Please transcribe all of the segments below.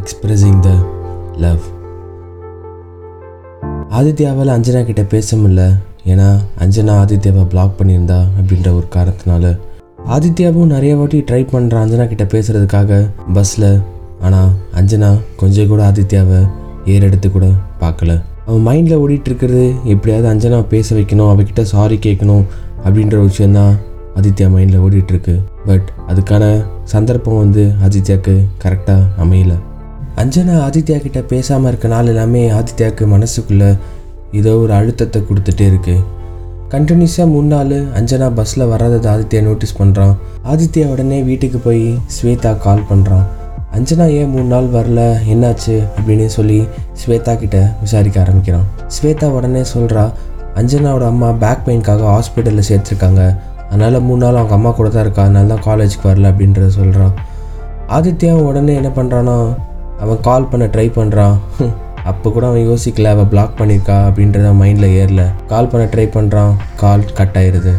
Expressing the love ஆதித்யாவால் அஞ்சனா கிட்ட பேச முடியல. ஏன்னா அஞ்சனா ஆதித்யாவை பிளாக் பண்ணியிருந்தா அப்படின்ற ஒரு காரணத்தினால. ஆதித்யாவும் நிறைய வாட்டி ட்ரை பண்ணுற அஞ்சனா கிட்ட பேசுகிறதுக்காக பஸ்ஸில் ஆனால் அஞ்சனா கொஞ்சம் கூட ஆதித்யாவை ஏறெடுத்து கூட பார்க்கல. அவன் மைண்டில் ஓடிட்டுருக்கிறது எப்படியாவது அஞ்சனா பேச வைக்கணும் அவகிட்ட சாரி கேட்கணும் அப்படின்ற விஷயந்தான் ஆதித்யா மைண்டில் ஓடிட்டுருக்கு பட் அதுக்கான சந்தர்ப்பம் வந்து ஆதித்யாவுக்கு கரெக்டாக அமையலை. அஞ்சனா ஆதித்யா கிட்ட பேசாமல் இருக்க நாள் எல்லாமே ஆதித்யாவுக்கு மனசுக்குள்ளே ஏதோ ஒரு அழுத்தத்தை கொடுத்துட்டே இருக்கு. கண்டினியூஸாக மூணு நாள் அஞ்சனா பஸ்ஸில் வராதது ஆதித்யா நோட்டீஸ் பண்ணுறான் ஆதித்யா உடனே வீட்டுக்கு போய் ஸ்வேதா கால் பண்ணுறான் அஞ்சனா ஏன் மூணு நாள் வரல என்னாச்சு அப்படின்னு சொல்லி ஸ்வேதா கிட்ட விசாரிக்க ஆரம்பிக்கிறான். ஸ்வேதா உடனே சொல்கிறா அஞ்சனாவோட அம்மா பேக் பெயின்காக ஹாஸ்பிட்டலில் சேர்த்துருக்காங்க. அதனால் மூணு நாள் அவங்க அம்மா கூட தான் இருக்கா அதனால தான் காலேஜுக்கு வரல அப்படின்றத சொல்கிறான் ஆதித்யா உடனே என்ன பண்ணுறான்னா அவன் கால் பண்ண ட்ரை பண்ணுறான் அப்போ கூட அவன் யோசிக்கல அவள் பிளாக் பண்ணியிருக்கா அப்படின்றத மைண்டில் ஏறல. கால் பண்ண ட்ரை பண்ணுறான் கால் கட் ஆயிடுது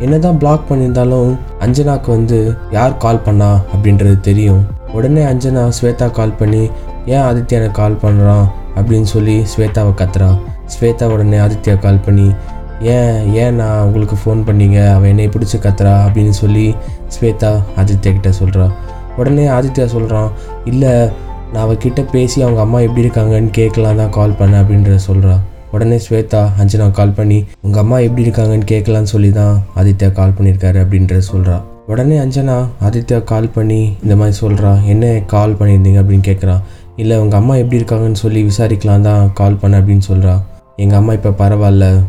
என்னதான் பிளாக் பண்ணியிருந்தாலும் அஞ்சனாக்கு வந்து யார் கால் பண்ணா அப்படின்றது தெரியும். உடனே அஞ்சனா ஸ்வேதா கால் பண்ணி ஏன் ஆதித்யா எனக்கு கால் பண்ணுறான் அப்படின்னு சொல்லி ஸ்வேதாவை கத்துறா ஸ்வேதா உடனே ஆதித்யா கால் பண்ணி ஏன் ஏன் நான் உங்களுக்கு ஃபோன் பண்ணீங்க? அவன் என்னை பிடிச்சி கத்துறா? அப்படின்னு சொல்லி ஸ்வேதா ஆதித்யா கிட்ட சொல்கிறா உடனே ஆதித்யா சொல்கிறான் இல்லை நான் அவகிட்ட பேசி அவங்க அம்மா எப்படி இருக்காங்கன்னு கேட்கலாம் தான் கால் பண்ணேன் அப்படின்ற சொல்கிறா உடனே ஸ்வேதா அஞ்சனா கால் பண்ணி உங்கள் அம்மா எப்படி இருக்காங்கன்னு கேட்கலான்னு சொல்லி தான் ஆதித்யா கால் பண்ணியிருக்காரு அப்படின்றத சொல்கிறா உடனே அஞ்சனா ஆதித்யா கால் பண்ணி இந்த மாதிரி சொல்கிறா என்ன கால் பண்ணியிருந்தீங்க? அப்படின்னு கேட்குறா. இல்லை உங்கள் அம்மா எப்படி இருக்காங்கன்னு சொல்லி விசாரிக்கலாம் தான் கால் பண்ண அப்படின்னு சொல்கிறா எங்கள் அம்மா இப்போ பரவாயில்ல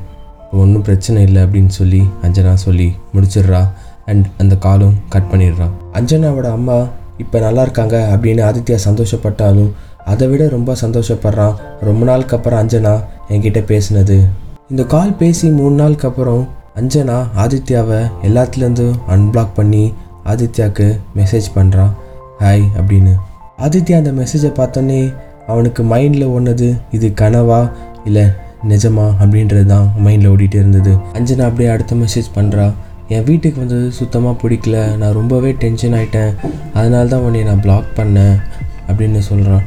ஒன்றும் பிரச்சனை இல்லை அப்படின்னு சொல்லி அஞ்சனா சொல்லி முடிச்சிடுறா. அண்ட் அந்த காலும் கட் பண்ணிடுறா. அஞ்சனாவோட அம்மா இப்போ நல்லா இருக்காங்க அப்படின்னு ஆதித்யா சந்தோஷப்பட்டாலும் அதை விட ரொம்ப சந்தோஷப்படுறான் ரொம்ப நாளுக்கு அப்புறம் அஞ்சனா என்கிட்ட பேசினது. இந்த கால் பேசி மூணு நாளுக்கு அப்புறம் அஞ்சனா ஆதித்யாவை எல்லாத்துலேருந்தும் அன்பிளாக் பண்ணி ஆதித்யாவுக்கு மெசேஜ் பண்ணுறான் ஹாய் அப்படின்னு. ஆதித்யா அந்த மெசேஜை பார்த்தோன்னே அவனுக்கு மைண்டில் ஒன்றுது இது கனவா இல்லை நிஜமா அப்படின்றது தான் மைண்டில் ஓடிட்டு இருந்தது. அஞ்சனா அப்படியே அடுத்த மெசேஜ் பண்ணுறா என் வீட்டுக்கு வந்தது சுத்தமாக பிடிக்கல. நான் ரொம்பவே டென்ஷன் ஆகிட்டேன் அதனால தான் உன்னை நான் பிளாக் பண்ணேன் அப்படின்னு சொல்கிறான்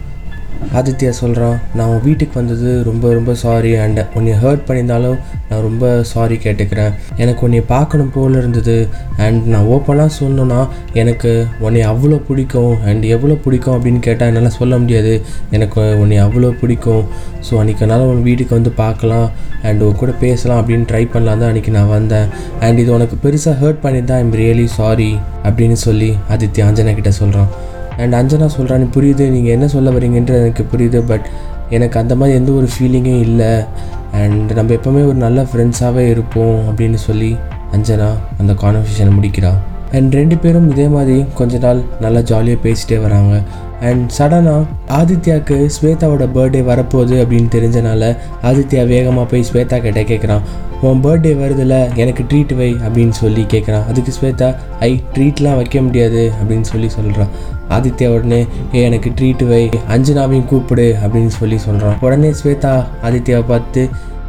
ஆதித்யா சொல்கிறான் நான் உன் வீட்டுக்கு வந்தது ரொம்ப ரொம்ப சாரி அண்ட் உன்னை ஹர்ட் பண்ணியிருந்தாலும் நான் ரொம்ப சாரி கேட்டுக்கிறேன். எனக்கு உன்னை பார்க்கணும் போல் இருந்தது அண்ட் நான் ஓப்பனாக சொல்லணும்னா எனக்கு உன்னை அவ்வளோ பிடிக்கும் அண்ட் எவ்வளோ பிடிக்கும் அப்படின்னு கேட்டால் என்னால் சொல்ல முடியாது. எனக்கு உன்னை அவ்வளோ பிடிக்கும். ஸோ அன்றைக்கி என்னால் உன் வீட்டுக்கு வந்து பார்க்கலாம் அண்ட் உன் கூட பேசலாம் அப்படின்னு ட்ரை பண்ணலாம் தான் அன்றைக்கி நான் வந்தேன். அண்ட் இது உனக்கு பெருசாக ஹர்ட் பண்ணியிருந்தா ஐம் ரியலி சாரி அப்படின்னு சொல்லி ஆதித்யா அஞ்சனா கிட்டே சொல்கிறான் அண்ட் அஞ்சனா சொல்கிறான்னு புரியுது நீங்கள் என்ன சொல்ல வரீங்கன்றது எனக்கு புரியுது பட் எனக்கு அந்த மாதிரி எந்த ஒரு ஃபீலிங்கும் இல்லை. அண்ட் நம்ம எப்போவுமே ஒரு நல்ல ஃப்ரெண்ட்ஸாகவே இருப்போம் அப்படின்னு சொல்லி அஞ்சனா அந்த கான்வர்சேஷனை முடிக்கிறாள் அண்ட் ரெண்டு பேரும் இதே மாதிரி கொஞ்ச நாள் நல்லா ஜாலியாக பேசிட்டே வராங்க. அண்ட் சடனாக ஆதித்யாவுக்கு ஸ்வேதாவோட பர்த்டே வரப்போகுது அப்படின்னு தெரிஞ்சனால ஆதித்யா வேகமாக போய் ஸ்வேதா கிட்டே கேட்குறான் உன் பர்த்டே வருதுல்ல எனக்கு ட்ரீட் வை அப்படின்னு சொல்லி கேட்குறான் அதுக்கு ஸ்வேதா ஐ ட்ரீட்லாம் வைக்க முடியாது அப்படின்னு சொல்லி சொல்கிறான் ஆதித்யா உடனே ஏ எனக்கு ட்ரீட் வை அஞ்சனாவையும் கூப்பிடு அப்படின்னு சொல்லி சொல்கிறான் உடனே ஸ்வேதா ஆதித்யாவை பார்த்து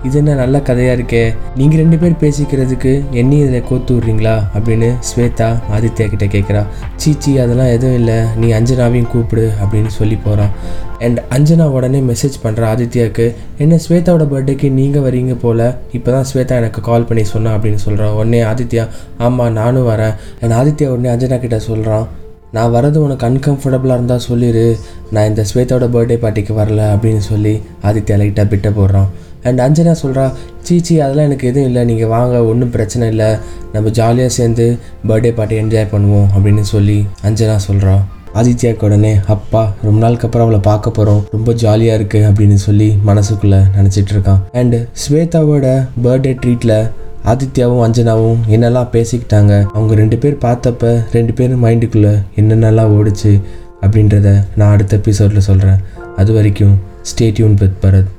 இது என்ன நல்ல கதையாக இருக்கே? நீங்கள் ரெண்டு பேர் பேசிக்கிறதுக்கு என்னையும் இதில் கோத்து விட்றீங்களா? அப்படின்னு ஸ்வேதா ஆதித்யா கிட்டே கேட்குறா சீச்சி அதெல்லாம் எதுவும் இல்லை. நீ அஞ்சனாவையும் கூப்பிடு அப்படின்னு சொல்லி போகிறான் அண்ட் அஞ்சனா உடனே மெசேஜ் பண்ணுற ஆதித்யாவுக்கு என்ன ஸ்வேதாவோட பர்த்டேக்கு நீங்கள் வரீங்க போல்? இப்போ தான் ஸ்வேதா எனக்கு கால் பண்ணி சொன்னா அப்படின்னு சொல்கிறான் உடனே ஆதித்யா ஆமாம் நானும் வரேன். அண்ட் ஆதித்யா உடனே அஞ்சனா கிட்ட சொல்கிறான் நான் வரது உனக்கு அன்கம்ஃபர்டபுளாக இருந்தால் சொல்லிடு நான் இந்த ஸ்வேதாவோட பர்த்டே பார்ட்டிக்கு வரல அப்படின்னு சொல்லி ஆதித்யா லைட்டாக பிட்ட போடுறான் அண்ட் அஞ்சனா சொல்கிறா சீச்சி அதெல்லாம் எனக்கு எதுவும் இல்லை. நீங்கள் வாங்க ஒன்றும் பிரச்சனை இல்லை. நம்ம ஜாலியாக சேர்ந்து பர்த்டே பார்ட்டி என்ஜாய் பண்ணுவோம் அப்படின்னு சொல்லி அஞ்சனா சொல்கிறா ஆதித்யாவுக்கு உடனே அப்பா ரொம்ப நாளுக்கு அப்புறம் அவளை பார்க்க போகிறோம் ரொம்ப ஜாலியாக இருக்குது அப்படின்னு சொல்லி மனசுக்குள்ளே நினச்சிட்டு இருக்கான். அண்டு ஸ்வேதாவோட பர்த்டே ட்ரீட்டில் ஆதித்யாவும் அஞ்சனாவும் என்னெல்லாம் பேசிக்கிட்டாங்க அவங்க ரெண்டு பேர் பார்த்தப்ப ரெண்டு பேரும் மைண்டுக்குள்ளே என்னென்னலாம் ஓடுச்சு அப்படின்றத நான் அடுத்த எபிசோடில் சொல்கிறேன் அது வரைக்கும் ஸ்டேட்யூன் வித் பரத்.